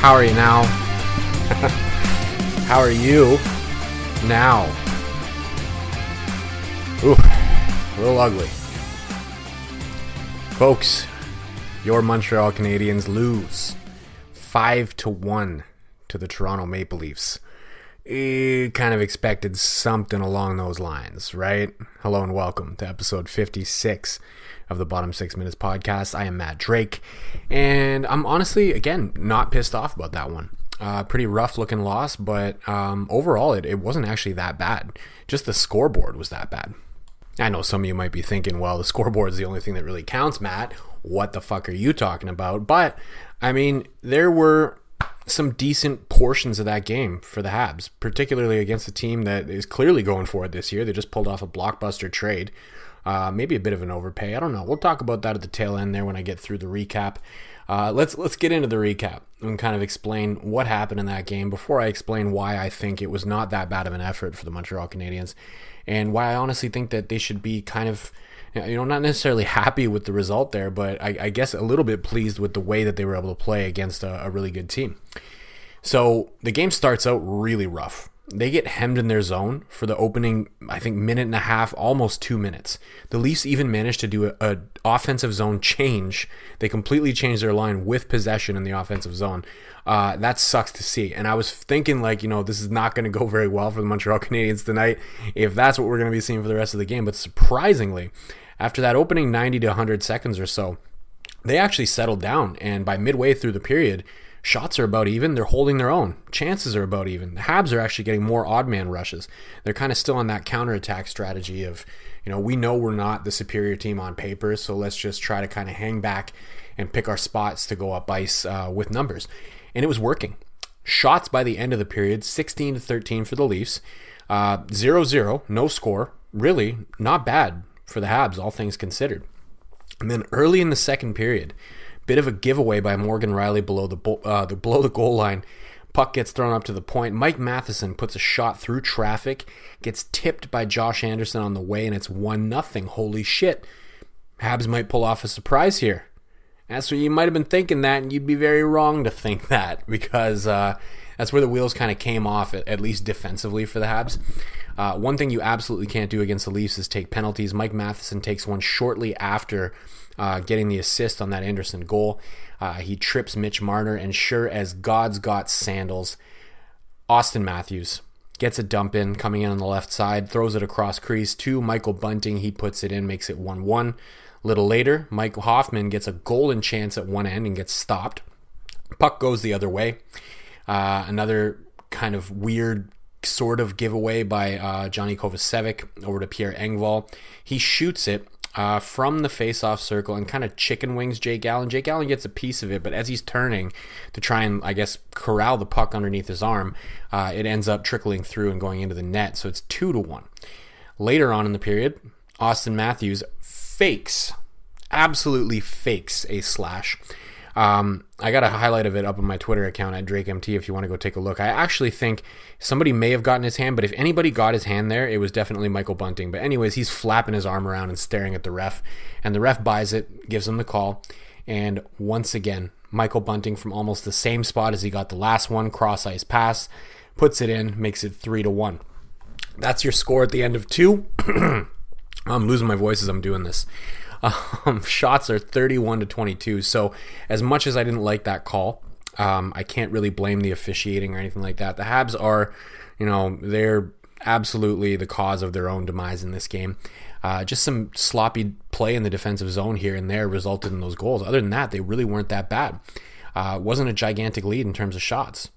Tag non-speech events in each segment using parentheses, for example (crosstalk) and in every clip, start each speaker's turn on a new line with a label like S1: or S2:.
S1: How are you now? How are you now? Ooh, a little ugly. Folks, your Montreal Canadiens lose 5 to 1 to the Toronto Maple Leafs. Eh, kind of expected something along those lines, right? Hello and welcome to episode 56 of the Bottom Six Minutes podcast. I am Matt Drake, and I'm honestly, again, not pissed off about that one. Uh, pretty rough looking loss, but um, overall, it, it wasn't actually that bad. Just the scoreboard was that bad. I know some of you might be thinking, well, the (laughs) scoreboard is the only thing that really counts, Matt. What the fuck are you talking about? But, I mean, there were some decent portions of that game for the Habs, particularly against a team that is clearly going for it this year. They just pulled off a blockbuster trade. Uh, maybe a bit of an overpay. I don't know. We'll talk about that at the tail end there when I get through the recap. Uh, let's let's get into the recap and kind of explain what happened in that game before I explain why I think it was not that bad of an effort for the Montreal Canadiens and why I honestly think that they should be kind of you know not necessarily (laughs) happy with the result there, but I, I guess a little bit pleased with the way that they were able to play against a, a really good team. So the game starts out really rough they get hemmed in their zone for the opening, I think, minute and a half, almost two minutes. The Leafs even managed to do a, offensive zone change. They completely changed their line with possession in the offensive zone. Uh, that sucks to see. And I was thinking, like, you know, this is not going to go very well for the Montreal (laughs) Canadiens tonight if that's what we're going to be seeing for the rest of the game. But surprisingly, after that opening 90 to 100 seconds or so, they actually settled down. And by midway through the period, Shots are about even. They're holding their own. Chances are about even. The Habs are actually getting more odd man rushes. They're kind of still on that counterattack strategy of, you know, we know we're not the superior team on paper, so let's just try to kind of hang back and pick our spots to go up ice uh, with numbers. And it was working. Shots by the end of the period 16 to 13 for the Leafs, uh, 0 0, no score. Really not bad for the Habs, all things considered. And then early in the second period, Bit of a giveaway by Morgan Rielly below the uh, the below the goal line. Puck gets thrown up to the point. Mike Matheson puts a shot through traffic, gets tipped by Josh Anderson on the way, and it's one nothing. Holy shit! Habs might pull off a surprise here. That's what you might have been thinking that, and you'd be very wrong to think that because uh, that's where the wheels kind of came off, at least defensively for the Habs. Uh, one thing you absolutely can't do against the Leafs is take penalties. Mike Matheson takes one shortly after uh, getting the assist on that Anderson goal. Uh, he trips Mitch Marner, and sure as God's got sandals, Auston Matthews gets a dump in coming in on the left side, throws it across crease to Michael Bunting. He puts it in, makes it 1 1. Little later, Mike Hoffman gets a golden chance at one end and gets stopped. Puck goes the other way. Uh, another kind of weird sort of giveaway by uh, Johnny Kovacevic over to Pierre Engvall. He shoots it uh, from the face-off circle and kind of chicken wings Jake Allen. Jake Allen gets a piece of it, but as he's turning to try and, I guess, corral the puck underneath his arm, uh, it ends up trickling through and going into the net. So it's two to one. Later on in the period, Auston Matthews fakes, absolutely fakes a slash. Um, I got a highlight of it up on my Twitter account at DrakeMT if you want to go take a look. I actually think somebody may have gotten his hand, but if anybody got his hand there, it was definitely Michael Bunting. But, anyways, he's flapping his arm around and staring at the ref, and the ref buys it, gives him the call, and once again, Michael Bunting from almost the same spot as he got the last one, cross ice pass, puts it in, makes it three to one. That's your score at the end of two. (clears throat) I'm losing my voice as I'm doing this. (laughs) Um, shots are 31 to 22. So, as much as I didn't like that call, um, I can't really blame the officiating or anything like that. The Habs are, you know, they're absolutely the cause of their own demise in this game. Uh, just some sloppy play in the defensive zone here and there resulted in those goals. Other than that, they really weren't that bad. Uh, wasn't a gigantic lead in terms of shots.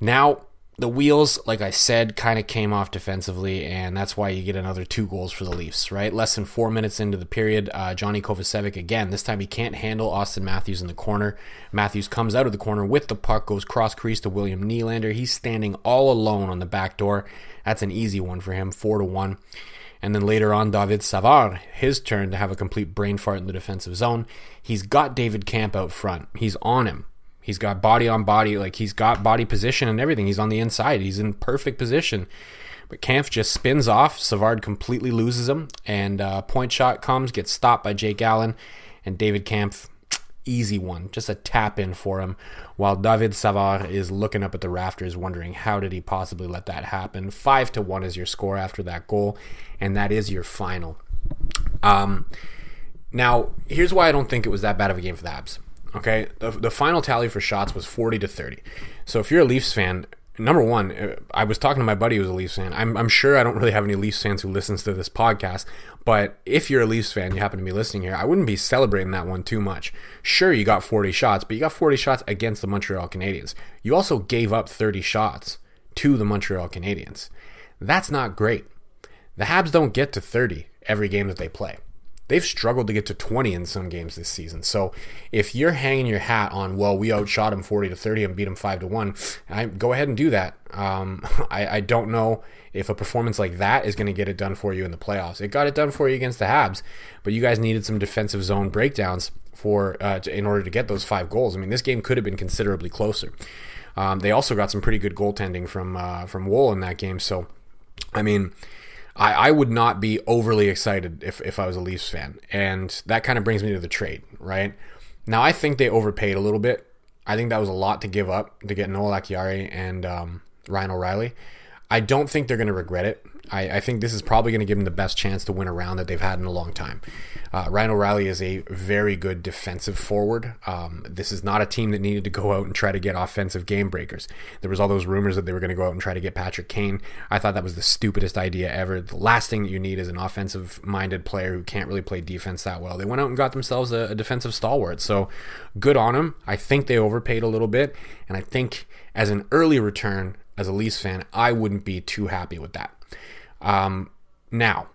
S1: Now, the wheels, like I said, kind of came off defensively, and that's why you get another two goals for the Leafs, right? Less than four minutes into the period, uh, Johnny Kovacevic again. This time he can't handle Auston Matthews in the corner. Matthews comes out of the corner with the puck, goes cross crease to William Nylander. He's standing all alone on the back door. That's an easy one for him, four to one. And then later on, David Savard, his turn to have a complete brain fart in the defensive zone. He's got David Kampf out front. He's on him. He's got body on body, like he's got body position and everything. He's on the inside. He's in perfect position. But Kampf just spins off. Savard completely loses him, and uh, point shot comes, gets stopped by Jake Allen, and David Kampf, easy one, just a tap in for him. While David Savard is looking up at the rafters, wondering how did he possibly let that happen. Five to one is your score after that goal, and that is your final. Um, now here's why I don't think it was that bad of a game for the Habs. Okay, the, the final tally for shots was 40 to 30. So if you're a Leafs fan, number one, uh, I was talking to my buddy who's a Leafs fan. I'm, I'm sure I don't really have any Leafs fans who listens to this podcast, but if you're a Leafs fan, you happen to be listening here, I wouldn't be celebrating that one too much. Sure, you got 40 shots, but you got 40 shots against the Montreal Canadiens. You also gave up 30 shots to the Montreal Canadiens. That's not great. The Habs don't get to 30 every game that they play they've struggled to get to 20 in some games this season. So if you're hanging your hat on, well, we outshot him 40 to 30 and beat him 5 to 1, I, go ahead and do that. Um, (laughs) I, I don't know if a performance like that is going to get it done for you in the playoffs. It got it done for you against the Habs, but you guys needed some defensive zone breakdowns for uh, to, in order to get those five goals. I mean, this game could have been considerably closer. Um, they also got some pretty good goaltending from uh, from Woll in that game. So, I mean, I, I would not be overly excited if, if I was a Leafs fan. And that kind of brings me to the trade, right? Now, I think they overpaid a little bit. I think that was a lot to give up to get Noel Acciari and um, Ryan O'Reilly. I don't think they're going to regret it. I, I, think this is probably going to give them the best chance to win a round that they've had in a long time. Uh, Ryan O'Reilly is a very good defensive forward. Um, this is not a team that needed to go out and try to get offensive game breakers. There was all those rumors that they were going to go out and try to get Patrick Kane. I thought that was the stupidest idea ever. The last thing that you need is an offensive-minded player who can't really play defense that well. They went out and got themselves a, a defensive stalwart. So good on them. I think they overpaid a little bit, and I think as an early return as a Leafs fan, I wouldn't be too happy with that. Um, now,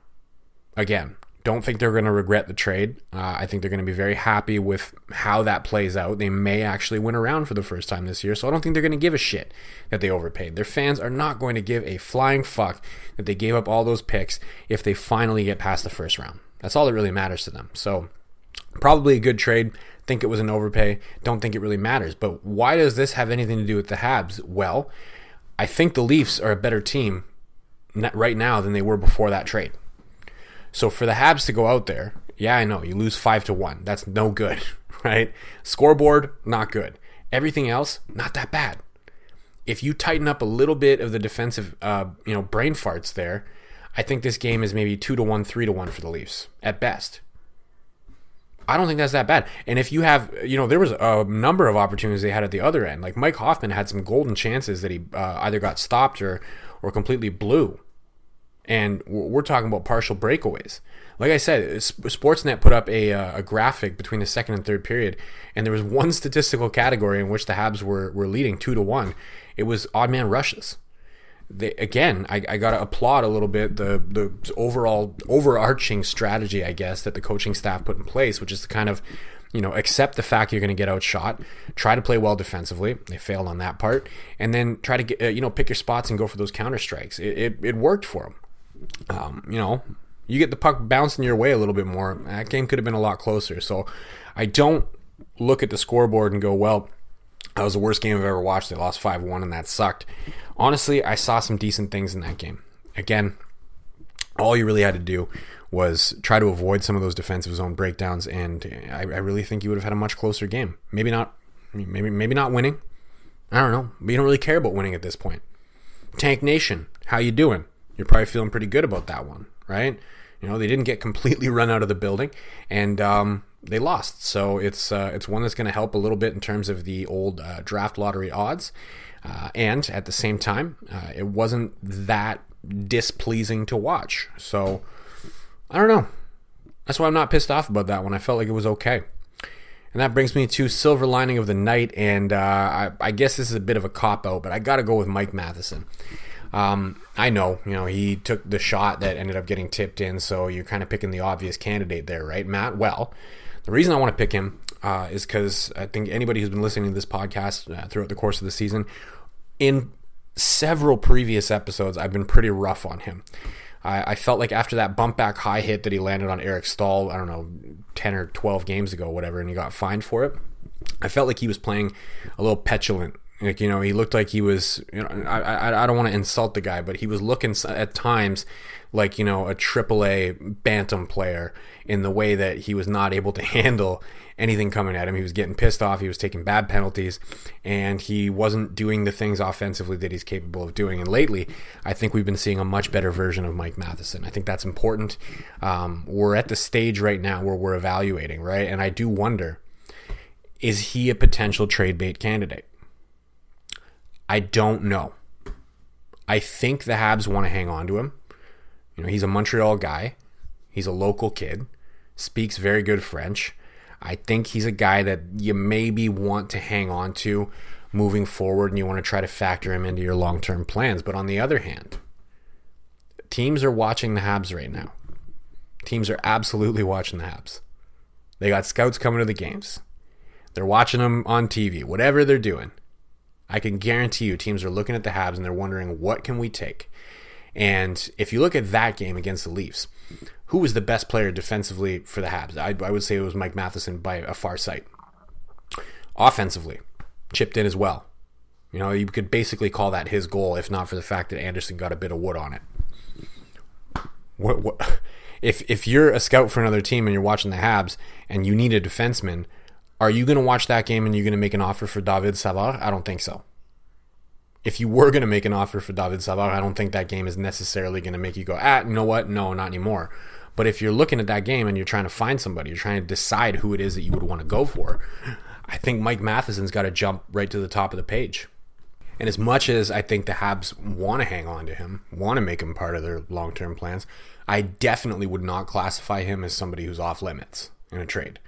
S1: again, don't think they're going to regret the trade. Uh, I think they're going to be very happy with how that plays out. They may actually win around for the first time this year, so I don't think they're going to give a shit that they overpaid. Their fans are not going to give a flying fuck that they gave up all those picks if they finally get past the first round. That's all that really matters to them. So, probably a good trade. Think it was an overpay. Don't think it really matters. But why does this have anything to do with the Habs? Well, I think the Leafs are a better team right now than they were before that trade. So for the Habs to go out there, yeah, I know you lose five to one. That's no good, (laughs) right? Scoreboard, not good. Everything else, not that bad. If you tighten up a little bit of the defensive, uh, you know, brain farts there, I think this game is maybe two to one, three to one for the Leafs at best. I don't think that's that bad. And if you have, you know, there was a number of opportunities they had at the other end. Like Mike Hoffman had some golden chances that he uh, either got stopped or or completely blew. and we're talking about partial breakaways. Like I said, Sportsnet put up a, uh, a graphic between the second and third period, and there was (laughs) one statistical category in which the Habs were, were leading two to one. It was odd man rushes. They, again, I, I got to applaud a little bit the the overall overarching strategy, I guess, that the coaching staff put in place, which is to kind of you know, accept the fact you're going to get outshot, try to play well defensively. They failed on that part, and then try to get, uh, you know, pick your spots and go for those counter strikes. It, it, it worked for them um, you know, you get the puck bouncing your way a little bit more. That game could have been a lot closer. So I don't look at the scoreboard and go, well, that was the worst game I've ever watched. They lost 5 1 and that sucked. Honestly, I saw some decent things in that game. Again, all you really had to do was try to avoid some of those defensive zone breakdowns, and I, I really think you would have had a much closer game. Maybe not, maybe maybe not winning. I don't know. But you don't really care about winning at this point. Tank Nation, how you doing? you're probably feeling pretty good about that one, right? You know, they didn't get completely (laughs) run out of the building, and um, they lost. So it's uh, it's one that's going to help a little bit in terms of the old uh, draft lottery odds, uh, and at the same time, uh, it wasn't that displeasing to watch. So I don't know. That's why I'm not pissed off about that one. I felt like it was okay. And that brings me to silver lining of the night, and uh, I, I, guess this is a bit of a cop out, but I got to go with Mike Matheson. Um, I know, you know, he took the shot that ended up getting tipped in, so you're kind of picking the obvious candidate there, right, Matt? Well, the reason I want to pick him uh, is because I think anybody who's been listening to this podcast uh, throughout the course of the season, in several previous episodes, I've been pretty rough on him. I, I felt like after that bump back high hit that he landed on Eric Staal, I don't know, 10 or 12 games ago, whatever, and he got fined for it, I felt like he was playing a little petulant like you know, he looked like he was. You know, I I, I don't want to insult the guy, but he was looking at times like you know a AAA bantam player in the way that he was not able to (laughs) handle anything coming at him. He was getting pissed off. He was taking bad penalties, and he wasn't doing the things offensively that he's capable of doing. And lately, I think we've been seeing a much better version of Mike Matheson. I think that's important. Um, we're at the stage right now where we're evaluating, right? And I do wonder, is he a potential trade bait candidate? I don't know. I think the Habs want to hang on to him. You know, he's a Montreal guy. He's a local kid. Speaks very good French. I think he's a guy that you maybe want to hang on to moving forward and you want to try to factor him into your long term plans. But on the other hand, teams are watching the Habs right now. Teams are absolutely watching the Habs. They got scouts coming to the games. They're watching them on TV, whatever they're doing. I can guarantee you teams are looking at the Habs and they're wondering what can we take. And if you look at that game against the Leafs, who was the best player defensively for the Habs? I, I would say it was Mike Matheson by a far sight. Offensively, chipped in as well. You know, you could basically call that his goal, if not for the fact that Anderson got a bit of wood on it. What, what, (laughs) if if you're a scout for another team and you're watching the Habs and you need a defenseman, are you going to watch that game and you're going to make an offer for David Savard? I don't think so. If you were going to make an offer for David Savard, I don't think that game is necessarily going to make you go, ah, you know what? No, not anymore. But if you're looking at that game and you're trying to find somebody, you're trying to decide who it is that you would want to go for, I think Mike Matheson's got to jump right to the top of the page. And as much as I think the Habs want to hang on to him, want to make him part of their long term plans, I definitely would not classify him as somebody who's off limits in a trade.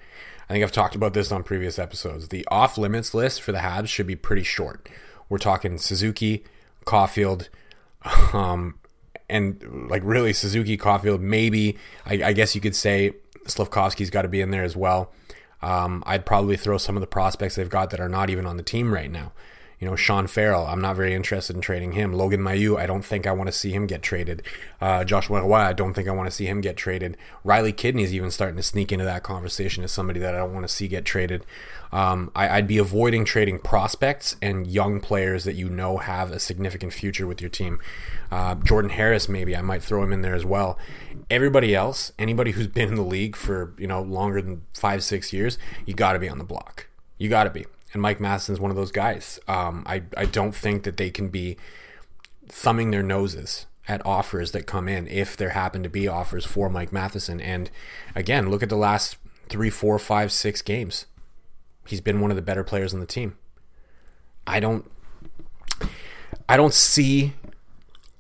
S1: I think I've talked about this on previous episodes. The off limits list for the Habs should be pretty short. We're talking Suzuki, Caufield, um, and like really Suzuki, Caufield. Maybe I, I guess you could say Slavkovsky's got to be in there as well. Um, I'd probably throw some of the prospects they've got that are not even on the team right now. You know, Sean Farrell, I'm not very interested in trading him. Logan Mailloux, I don't think I want to see him get traded. Uh, Joshua Roy, I don't think I want to see him get traded. Riley Kidney's even starting to sneak into that conversation as somebody that I don't want to see get traded. Um, I, would be avoiding trading prospects and young players that you know have a significant future with your team. Uh, Jordan Harris, maybe I might throw him in there as well. Everybody else, anybody who's been in the league for you know longer than five, six years, you got to be on the block. You got to be and Mike Matheson is one of those guys. Um, I I don't think that they can be thumbing their noses at offers that come in if there happen to be offers for Mike Matheson. And again, look at the last three, four, five, six games. He's been one of the better players on the team. I don't I don't see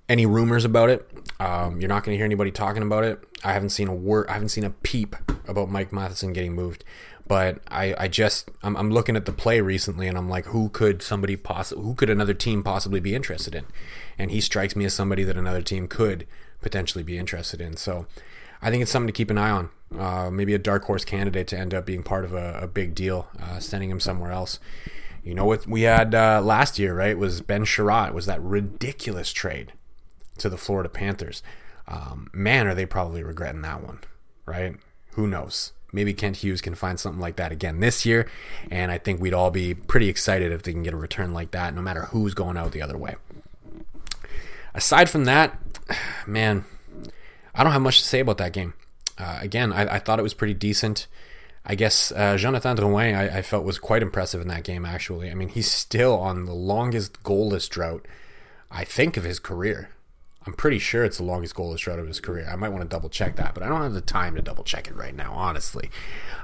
S1: any rumors about it. Um, you're not going to hear anybody talking about it. I haven't seen a word. I haven't seen a peep about Mike Matheson getting moved. But I, I just I'm, I'm looking at the play recently, and I'm like, who could somebody possibly, who could another team possibly be interested in? And he strikes me as somebody that another team could potentially be interested in. So I think it's something to keep an eye on. Uh, maybe a dark horse candidate to end up being part of a, a big deal, uh, sending him somewhere else. You know what we had uh, last year, right? Was Ben Chiarot was that ridiculous trade to the Florida Panthers. Um, man, are they probably regretting that one, right? Who knows? Maybe Kent Hughes can find something like that again this year. And I think we'd all be pretty excited if they can get a return like that, no matter who's going out the other way. Aside from that, (sighs) man, I don't have much to say about that game. Uh, again, I, I, thought it was pretty decent. I guess uh, Jonathan Drouin, I, I, felt was quite impressive in that game. Actually, I mean, he's still on the longest goalless drought, I think, of his career. I'm pretty sure it's the longest goalless drought of his career. I might want to double check that, but I don't have the time to double check it right now, honestly.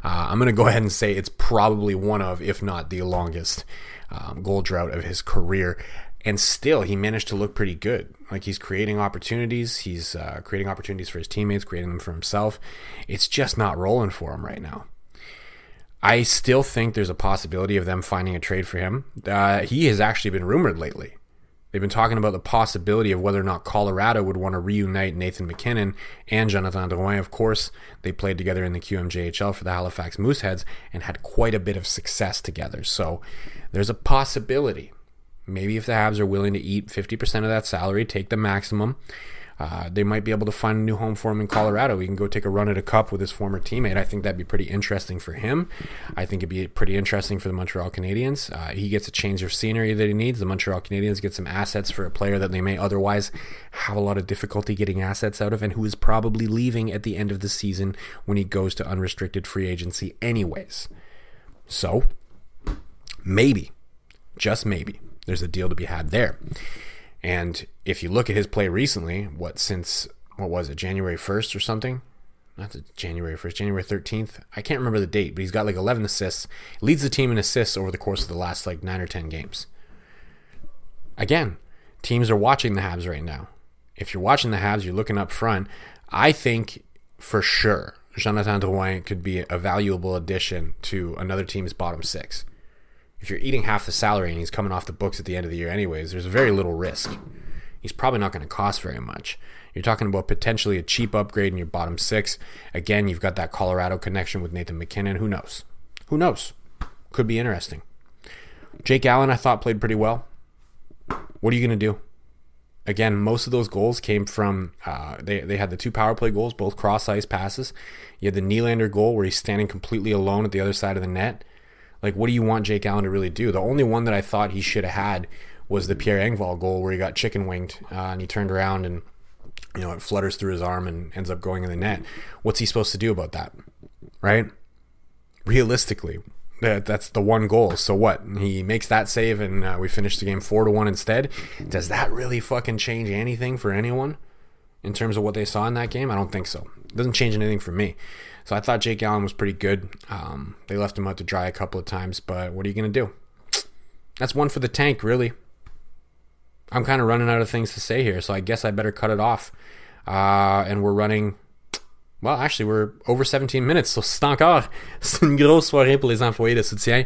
S1: Uh, I'm going to go ahead and say it's probably one of, if not the longest um, goal drought of his career. and still he managed to look pretty good. Like he's creating opportunities, he's uh, creating opportunities for his teammates, creating them for himself. It's just not rolling for him right now. I still think there's a possibility of them finding a trade for him. Uh, he has actually been rumored lately. They've been talking about the possibility of whether or not Colorado would want to reunite Nathan MacKinnon and Jonathan Drouin. Of course, they played together in the QMJHL for the Halifax Mooseheads and had quite a bit of success together. So there's a possibility. Maybe if the Habs are willing to eat 50% of that salary, take the maximum, uh, they might be able to find a new home for him in Colorado. He can go take a run at a cup with his former teammate. I think that'd be pretty interesting for him. I think it'd be pretty interesting for the Montreal Canadiens. Uh, he gets a change of scenery that he needs. The Montreal Canadiens get some assets for a player that they may otherwise have a lot of difficulty getting assets out of, and who is probably leaving at the end of the season when he goes to unrestricted free agency, anyways. So, maybe, just maybe, there's a deal to be had there. And if you look at his play recently, what since what was it, January 1st or something? Not January 1st, January 13th. I can't remember the date, but he's got like 11 assists. Leads the team in assists over the course of the last like 9 or 10 games. Again, teams are watching the Habs right now. If you're watching the Habs, you're looking up front. I think for sure Jonathan Drouin could be a valuable addition to another team's bottom six if you're eating half the salary and he's coming off the books at the end of the year anyways, there's very little risk. He's probably not going to cost very much. You're talking about potentially a cheap upgrade in your bottom six. Again, you've got that Colorado connection with Nathan MacKinnon. Who knows? Who knows? Could be interesting. Jake Allen, I thought, played pretty well. What are you going to do? Again, most of those goals came from uh, they they had the two power play goals, both cross ice passes. You had the Nylander goal where he's standing completely alone at the other side of the net. Like, what do you want Jake Allen to really do? The only one that I thought he should have had was the Pierre Engvall goal where he got chicken winged uh, and he turned around and you know it flutters through his arm and ends up going in the net. What's he supposed to do about that? Right? Realistically, that that's the one goal. So what? He makes that save and uh, we finish the game four to one instead. Does that really fucking change anything for anyone in terms of what they saw in that game? I don't think so. It doesn't change anything for me. So I thought Jake Allen was pretty good. Um, they left him out to dry a couple of times, but what are you going to do? That's one for the tank, really. I'm kind of running out of things to say here, so I guess I better cut it off. Uh, and we're running. Well, actually, we're over 17 minutes, so c'est encore. C'est une grosse soirée pour les employés de soutien.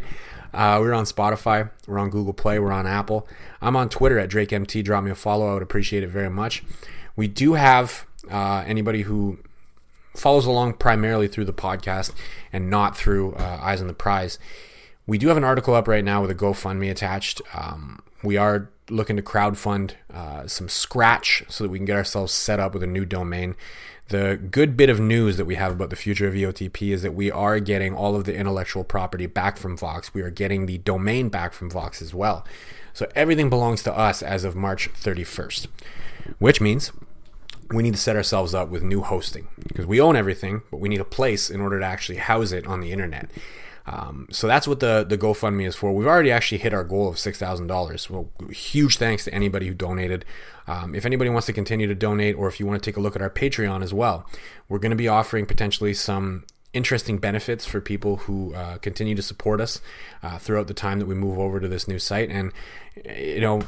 S1: Uh, we're on Spotify, we're on Google Play, we're on Apple. I'm on Twitter at DrakeMT. Drop me a follow. I would appreciate it very much. We do have uh, anybody who follows along primarily through the podcast and not through uh, Eyes on the Prize. We do have an article up right now with a GoFundMe attached. Um, we are looking to crowdfund uh, some Scratch so that we can get ourselves set up with a new domain. The good bit of news that we have about the future of EOTP is that we are getting all of the intellectual property back from Vox. We are getting the domain back from Vox as well. So everything belongs to us as of March 31st, which means we need to set ourselves up with new hosting because we own everything, but we need a place in order to actually house it on the internet. Um, so that's what the the GoFundMe is for. We've already actually hit our goal of six thousand dollars. Well, huge thanks to anybody who donated. Um, if anybody wants to continue to donate, or if you want to take a look at our Patreon as well, we're going to be offering potentially some interesting benefits for people who uh, continue to support us uh, throughout the time that we move over to this new site. And you know,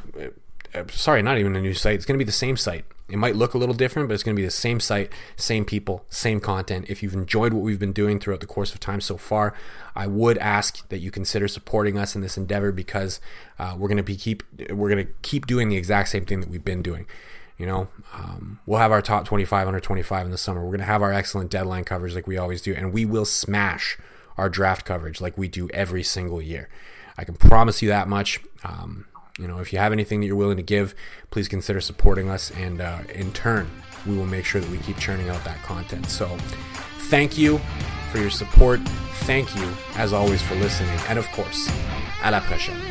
S1: uh, sorry, not even a new site. It's going to be the same site. It might look a little different, but it's going to be the same site, same people, same content. If you've enjoyed what we've been doing throughout the course of time so far, I would ask that you consider supporting us in this endeavor because uh, we're going to be keep we're going to keep doing the exact same thing that we've been doing. You know, um, we'll have our top 25 under 25 in the summer. We're going to have our excellent deadline coverage like we always do, and we will smash our draft coverage like we do every single year. I can promise you that much. Um, you know, if you have anything that you're willing to give, please consider supporting us, and uh, in turn, we will make sure that we keep churning out that content. So, thank you for your support. Thank you, as always, for listening, and of course, à la prochaine.